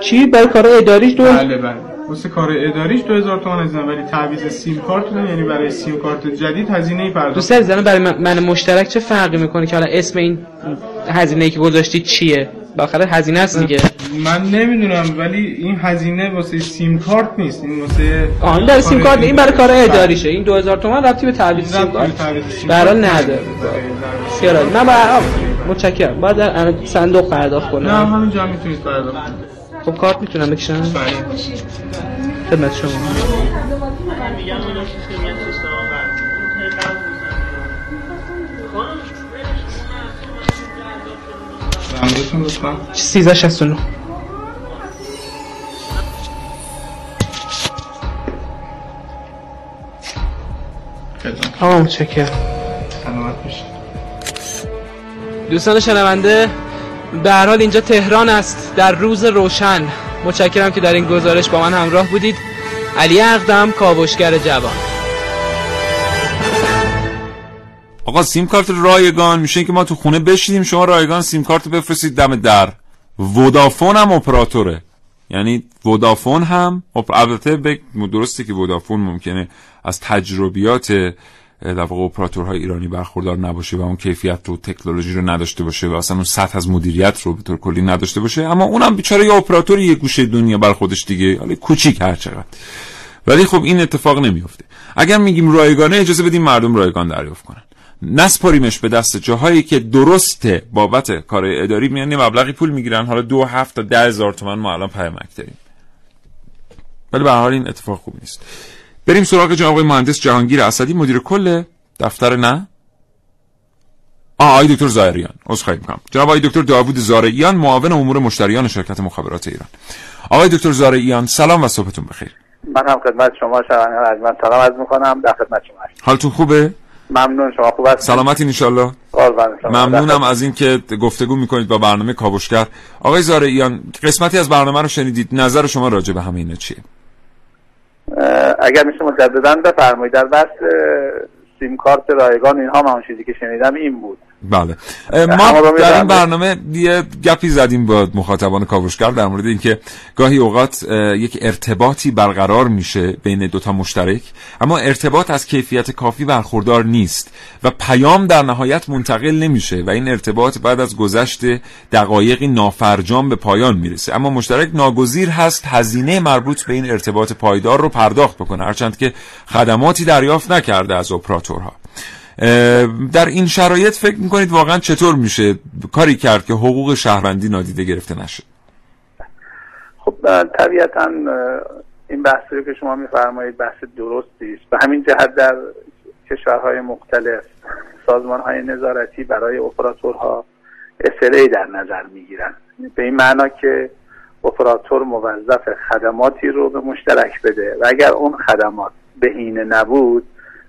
چی برای کار اداریش دو بله بله واسه کار اداریش 2000 تومان هزینه ولی تعویض سیم کارت یعنی برای سیم کارت جدید هزینه ای پرداخت دوست برای من, من مشترک چه فرقی می‌کنه که حالا اسم این هزینه ای که گذاشتی چیه بالاخره هزینه است دیگه. من نمی‌دونم ولی این هزینه واسه سیم کارت نیست. این واسه این برای سیم کار کارت این برای کار بله. اداریشه. این 2000 تومن ربطی به تعویض سیم کارت کارت نداره. بسیار عالی. من برای متشکرم. باید در صندوق پرداخت نه کنم همینجا هم می‌تونید پرداخت خب کارت می‌تونم بکشم؟ خدمت شما. زنگتون لطفا. 1369 خدمت. آقا متشکرم سلامت باشید دوستان شنونده به هر حال اینجا تهران است در روز روشن. متشکرم که در این گزارش با من همراه بودید. علی اقدم کاوشگر جوان. آقا سیم کارت رایگان میشه که ما تو خونه بشینیم شما رایگان سیم کارت بفرستید دم در. ودافون هم اپراتوره. یعنی ودافون هم البته بگ- درسته که ودافون ممکنه از تجربیات در واقع اپراتورهای ایرانی برخوردار نباشه و اون کیفیت و تکنولوژی رو نداشته باشه و اصلا اون سطح از مدیریت رو به طور کلی نداشته باشه. اما اونم بیچاره یه اپراتور یه گوشه دنیا بر خودش دیگه حالا کوچیک هر چقدر. ولی خب این اتفاق نمیفته اگر میگیم رایگانه اجازه بدیم مردم رایگان دریافت کنن. نسپاریمش به دست جاهایی که درسته بابت کار اداری میان یه مبلغی پول می‌گیرن. حالا دو هفت تا ده هزار تومن ما الان پیامک داریم. ولی به حال این اتفاق خوب نیست. بریم سراغ جناب آقای مهندس جهانگیر اسدی مدیر کل دفتر نه؟ آه آقای دکتر زائریان عذرخواهی می‌کنم جناب آقای دکتر داوود زارعیان معاون امور مشتریان شرکت مخابرات ایران. آقای دکتر زارعیان سلام و صبحتون بخیر. من هم خدمت شما عزیز سلام عرض می‌کنم. در خدمت شما. حالتون خوبه؟ ممنون شما. خوب هستید؟ سلامتین انشالله. ممنونم از اینکه گفتگو می‌کنید با برنامه کاوشگر. آقای زارعیان قسمتی از برنامه رو شنیدید. نظر شما راجع به همه اینا چیه؟ اگر میشه مجددا بفرمایید. در بحث سیم کارت رایگان اینها من چیزی که شنیدم این بود. بله. ما در. این برنامه یه گپی زدیم با مخاطبان کاوشگر در مورد اینکه گاهی اوقات یک ارتباطی برقرار میشه بین دوتا مشترک اما ارتباط از کیفیت کافی برخوردار نیست و پیام در نهایت منتقل نمیشه و این ارتباط بعد از گذشت دقایقی نافرجام به پایان می‌رسه. اما مشترک ناگزیر هست هزینه مربوط به این ارتباط پایدار رو پرداخت بکنه هرچند که خدماتی دریافت نکرده از اپراتورها. در این شرایط فکر می‌کنید واقعا چطور میشه کاری کرد که حقوق شهروندی نادیده گرفته نشه؟ خب طبیعتا این بحثی که شما میفرمایید بحث درستی است. به همین جهت در کشورهای مختلف سازمان های نظارتی برای اپراتورها SLA در نظر می‌گیرن. به این معنا که اپراتور موظف خدماتی رو به مشترک بده و اگر اون خدمات بهینه نبود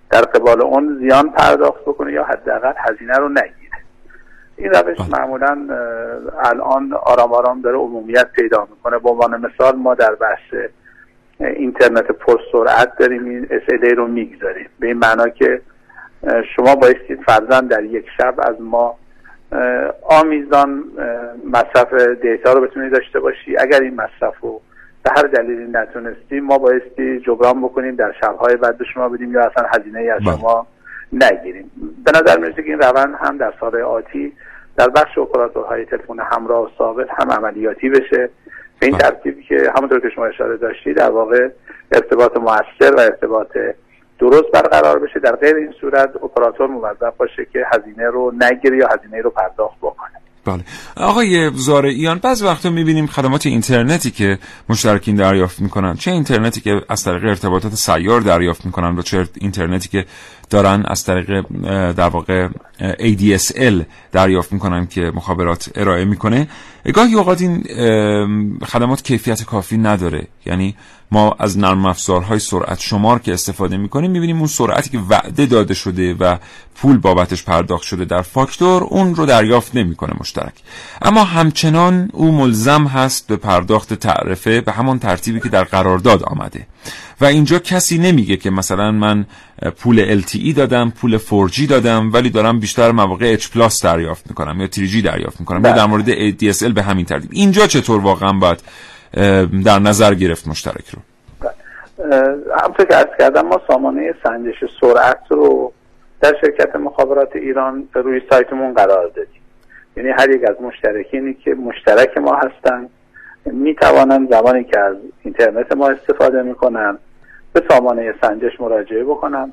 در قبال اون زیان پرداخت بکنه یا حداقل هزینه رو نگیره. این روش معمولا اه، الان آرام آرام داره عمومیت پیدا می‌کنه. به عنوان مثال ما در بحث اینترنت پرسرعت داریم. این SLA رو می‌گذاریم. به این معنا که شما بایستید فرضاً در یک شب از ما آمیزان مصرف دیتا رو بتونید داشته باشی. اگر این مصرف رو به هر دلیلی نتونستیم ما بایستی جبران بکنیم در شبهای بعد به شما بدیم یا اصلا هزینه ای از بله. شما نگیریم. به نظر می‌رسه که این روند هم در سالهای آتی در بخش اپراتورهای تلفن همراه و ثابت هم عملیاتی بشه. به این ترتیب که همونطور که شما اشاره داشتید در واقع ارتباط موثر و ارتباط درست برقرار بشه. در غیر این صورت اپراتور موظف باشه که هزینه رو نگیره یا هزینه رو پرداخت بکنه. بله. آقای زارعیان بعض وقتا می‌بینیم خدمات اینترنتی که مشترکین دریافت می‌کنن چه اینترنتی که از طریق ارتباطات سیار دریافت می‌کنن و چه اینترنتی که دارن از طریق در واقع ADSL دریافت می‌کنن که مخابرات ارائه می‌کنه. گاهی اوقات این خدمات کیفیت کافی نداره. یعنی ما از نرم افزارهای سرعت شمار که استفاده می‌کنیم می‌بینیم اون سرعتی که وعده داده شده و پول بابتش پرداخت شده در فاکتور اون رو دریافت نمی‌کنه مشترک. اما همچنان او ملزم هست به پرداخت تعرفه به همان ترتیبی که در قرارداد آمده. و اینجا کسی نمیگه که مثلا من پول LTE دادم پول 4G دادم ولی دارم بیشتر مواقع H پلاس دریافت می‌کنم یا 3G دریافت می‌کنم. یا بله. در مورد DSL به همین ترتیب. اینجا چطور واقعا باید در نظر گرفت مشترک رو؟ اه، همونطور که ارز کردم ما سامانه سنجش سرعت رو در شرکت مخابرات ایران روی سایتمون قرار دادیم. یعنی هر یک از مشترکینی که مشترک ما هستن. می توانند زمانی که از اینترنت ما استفاده می‌کنن به سامانه سنجش مراجعه بکنن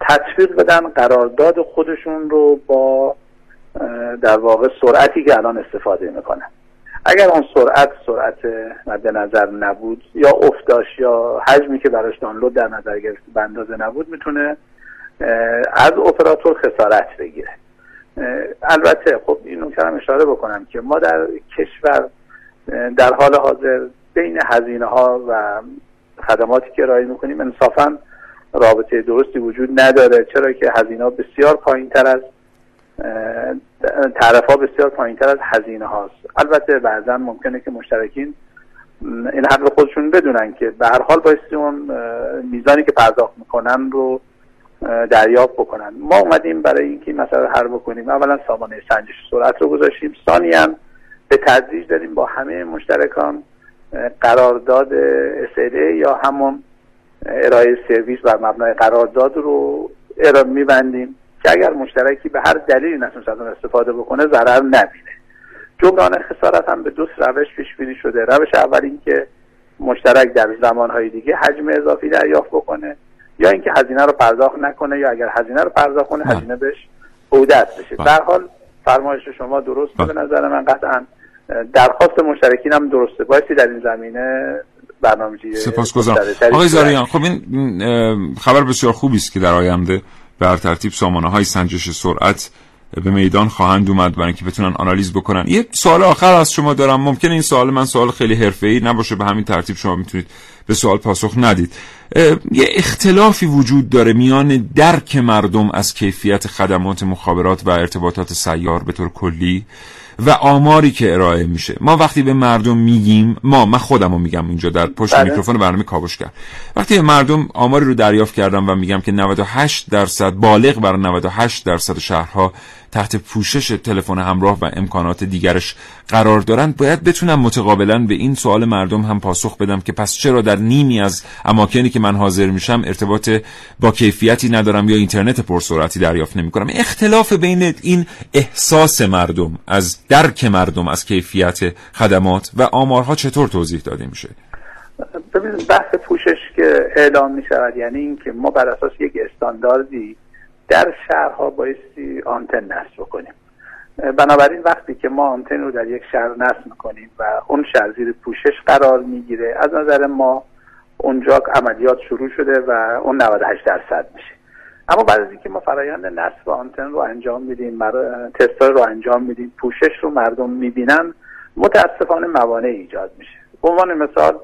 تطبیق بدن قرارداد خودشون رو با در واقع سرعتی که الان استفاده می‌کنن. اگر اون سرعت سرعت مد نظر نبود یا افتاش یا حجمی که براش دانلود در نظر گرفته به اندازه نبود می‌تونه از اپراتور خسارت بگیره. البته خب این نکته هم اشاره بکنم که ما در کشور در حال حاضر بین هزینه ها و خدماتی که ارائه می‌کنیم انصافا رابطه درستی وجود نداره. چرا که هزینه بسیار پایین تر از تعرف بسیار پایین تر از هزینه هاست. البته بعضا ممکنه که مشترکین این حق خودشون بدونن که به هر حال بایستی اون میزانی که پرداخت می‌کنن رو دریافت بکنن. ما اومدیم برای اینکه این مسئله حل بکنیم. اولا سامانه سنجش سرعت رو گذاشتیم. ثانیا به تدریج داریم با همه مشترکان قرارداد SLA یا همون ارائه سرویس بر مبنای قرارداد رو ارائه میبندیم که اگر مشترکی به هر دلیلی نتونست از اون استفاده بکنه ضرر نبینه. جبران خسارت هم به دو روش پیش بینی شده. روش اول اینکه مشترک در زمانهای دیگه حجم اضافی دریافت بکنه یا اینکه هزینه رو پرداخت نکنه یا اگر هزینه رو پرداخت کنه هزینه بهش عودت بشه. در حال فرمایش شما درسته به نظر من. قطعا درخواست مشترکین هم درسته. بایستی در این زمینه برنامه‌ریزی سپاسگزارم. آقای زاریان خب این خبر بسیار خوبی است که در آینده بر ترتیب سامانه های سنجش سرعت به میدان خواهند اومد برای اینکه بتونن آنالیز بکنن. یه سوال آخر از شما دارم. ممکنه این سوال من سوال خیلی حرفه‌ای نباشه به همین ترتیب شما می‌تونید به سوال پاسخ ندید. یه اختلافی وجود داره میان درک مردم از کیفیت خدمات مخابرات و ارتباطات سیار به طور کلی. و آماری که ارائه میشه ما وقتی به مردم میگیم ما من خودم رو میگم اینجا در پشت بله. میکروفون برنامه کاوشگر وقتی به مردم آماری رو دریافت کردم و میگم که 98 درصد بالغ بر 98 درصد شهرها تحت پوشش تلفن همراه و امکانات دیگرش قرار دارند باید بتونم متقابلا به این سوال مردم هم پاسخ بدم که پس چرا در نیمی از اماکنی که من حاضر میشم ارتباط با کیفیتی ندارم یا اینترنت پرسرعتی دریافت نمی‌کنم. اختلاف بین این احساس مردم از درک مردم از کیفیت خدمات و آمارها چطور توضیح داده میشه؟ ببینید بحث پوشش که اعلام می شود یعنی اینکه ما بر اساس یک استانداردی در شهرها بایستی آنتن نصب بکنیم. اه، بنابراین وقتی که ما آنتن رو در یک شهر نصب می‌کنیم و اون شهر زیر پوشش قرار می‌گیره از نظر ما اونجا عملیات شروع شده و اون 98 درصد میشه. اما بعد از اینکه ما فرایند نصب آنتن رو انجام میدیم تست رو انجام میدیم پوشش رو مردم می‌بینن متاسفانه موانع ایجاد میشه. به عنوان مثال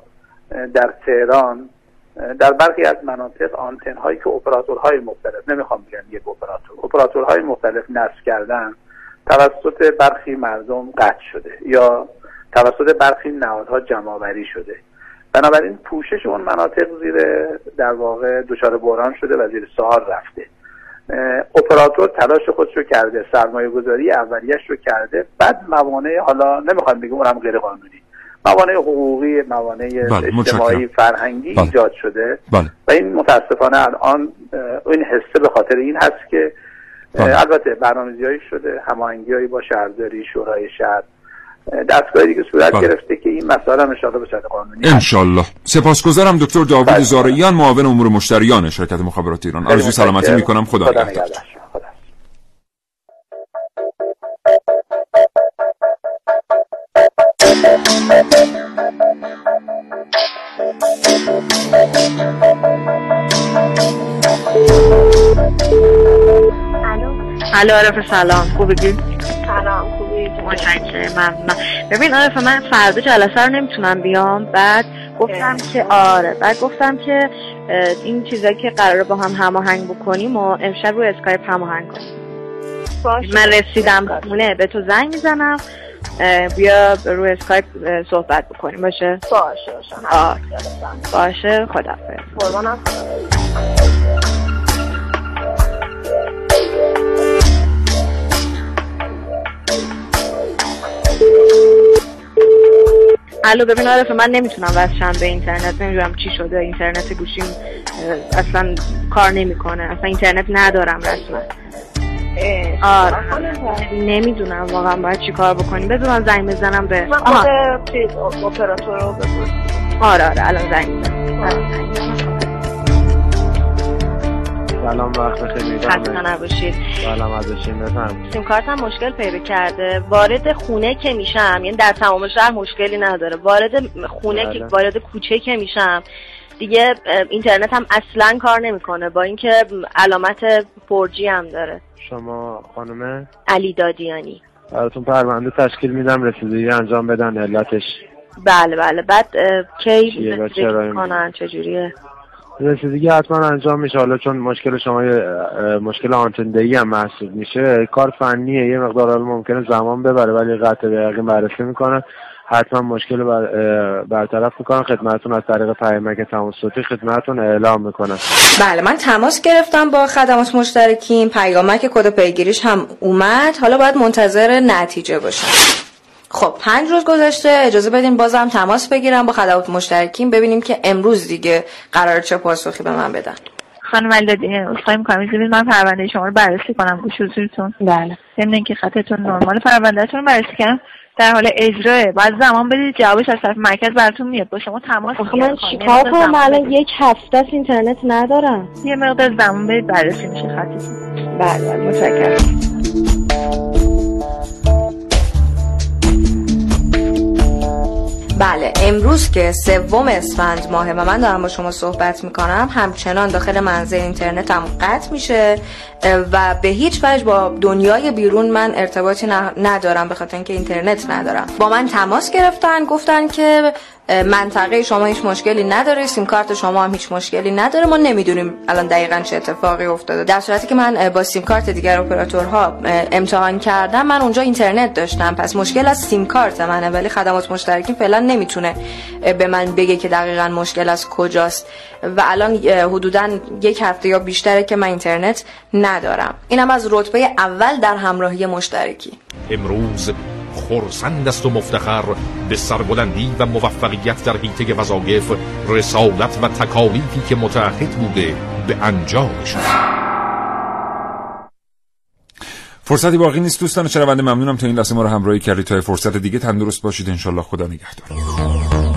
در تهران در برخی از مناطق آنتن هایی که اپراتورهای مختلف نمی‌خوام بگم یک اپراتور اپراتورهای مختلف نصب کردن توسط برخی مردم قطع شده یا توسط برخی نهادها جمعآوری شده. بنابراین پوشش اون مناطق زیر در واقع دچار بحران شده و زیر سوال رفته. اپراتور تلاش خودش رو کرده سرمایه گذاری اولیش رو کرده بعد موانع حالا نمی‌خوام بگم اونم غیر قانونی موانع حقوقی موانع بله، اجتماعی. فرهنگی بله. ایجاد شده بله و این متاسفانه الان این حسه به خاطر این هست که بله. البته برنامه‌ریزی‌هایی شده هماهنگی‌هایی با شهرداری شورای شهر اه، دستگاهی دیگه صورت بله. گرفته که این مسائل هم انشاءالله به صورت قانونی انشالله سپاسگزارم دکتر داوود زارعیان معاون امور مشتریان شرکت مخابرات ایران آرزوی سلامتی. می‌کنم خدا خدا نگهدار. الو. عارف سلام. خوبی سلام خوبی. متشکرم ممنونم. ببین عارف من فردا جلسه رو نمی‌تونم بیام. بعد گفتم که آره. بعد گفتم که این چیزایی که قراره با هم هماهنگ بکنیم و امشب رو اسکایپ هماهنگ کنیم. من رسیدم خونه به تو زنگ می‌زنم. بیا روی اسکایپ صحبت بکنیم. باشه؟ باشه آه. باشه. خدا قربانم الو ببین عارف من نمی‌تونم وصلشم به اینترنت. نمی‌دونم چی شده. اینترنت گوشیم اصلا کار نمی‌کنه. اصلا اینترنت ندارم رسما. نمی‌دونم واقعا باید چی کار بکنیم. بذار من زنگ بزنم به آها. چیز اپراتور رو آره آره الان زنگ می‌زنم. می‌زنم. سلام وقت خیلی خسته نباشید. سلام از بشین بفهم سیم کارتم مشکل پیدا کرده. وارد خونه که میشم یعنی در تمام شهر مشکلی نداره. وارد خونه بله. که وارد کوچه که میشم دیگه اینترنت هم اصلا کار نمی‌کنه با اینکه علامت 4G هم داره. شما خانومه علی دادیانی. براتون پرونده تشکیل میدم رسیدگی انجام بدن علتش بله بله. بعد کی کنن چجوریه؟ رسیدگی حتما انجام میشه. حالا چون مشکل شما مشکل آنتندهی هم محسوب میشه کار فنیه. یه مقدار حالا ممکنه زمان ببره ولی قطع به یقین بررسی می‌کنن. حتما مشکل بر اه، برطرف می‌کنن خدمتتون از طریق پیامک تماس صوتی خدمتتون اعلام می‌کنن بله من تماس گرفتم با خدمات مشترکین. پیامک کد پیگیریش هم اومد. حالا باید منتظر نتیجه باشم. خب پنج روز گذشته. اجازه بدین بازم تماس بگیرم با خدمات مشترکین. ببینیم که امروز دیگه قرار چه پاسخی به من بدن. خانم علیدادی اصخایی می‌کنم. بدید من پرونده شما رو بررسی کنم. گوش حضورتون. بله. ضمن اینکه خطتون نرمال پروندهتون رو بررسی کردم در حال اجراه بعد زمان بدید جوابش از طرف مرکز براتون میاد. با شما تماس آخه می‌گیرم. من. چیکار کنم؟ الان. یک هفته است اینترنت ندارم. یه مقدار زمان بدید بررسی میشه. خطتون بله بله متشکرم. بله امروز که سوم اسفند ماهه و من دارم با شما صحبت می‌کنم همچنان داخل منزل اینترنتم قطع میشه و به هیچ وجه با دنیای بیرون من ارتباطی ندارم به خاطر اینکه اینترنت ندارم. با من تماس گرفتن گفتن که منطقه شما هیچ مشکلی نداره سیم کارت شما هم هیچ مشکلی نداره. ما نمی‌دونیم الان دقیقا چه اتفاقی افتاده. در صورتی که من با سیم کارت دیگر اپراتورها امتحان کردم من اونجا اینترنت داشتم. پس مشکل از سیم کارت منه ولی خدمات مشترکین فعلا نمی‌تونه به من بگه که دقیقا مشکل از کجاست. و الان حدودا یک هفته یا بیشتره که من اینترنت ندارم. اینم از رتبه اول در همراهی مشترکی. امروز خرسند است و مفتخر به سربلندی و موفقیت در حیطه وظایف رسالت و تکالیفی که متعهد بوده به انجامش فرصتی باقی نیست دوستان شنونده ممنونم تا این لحظه ما رو همراهی کردید. تا فرصت دیگه تندرست باشید. انشالله خدا نگهدار.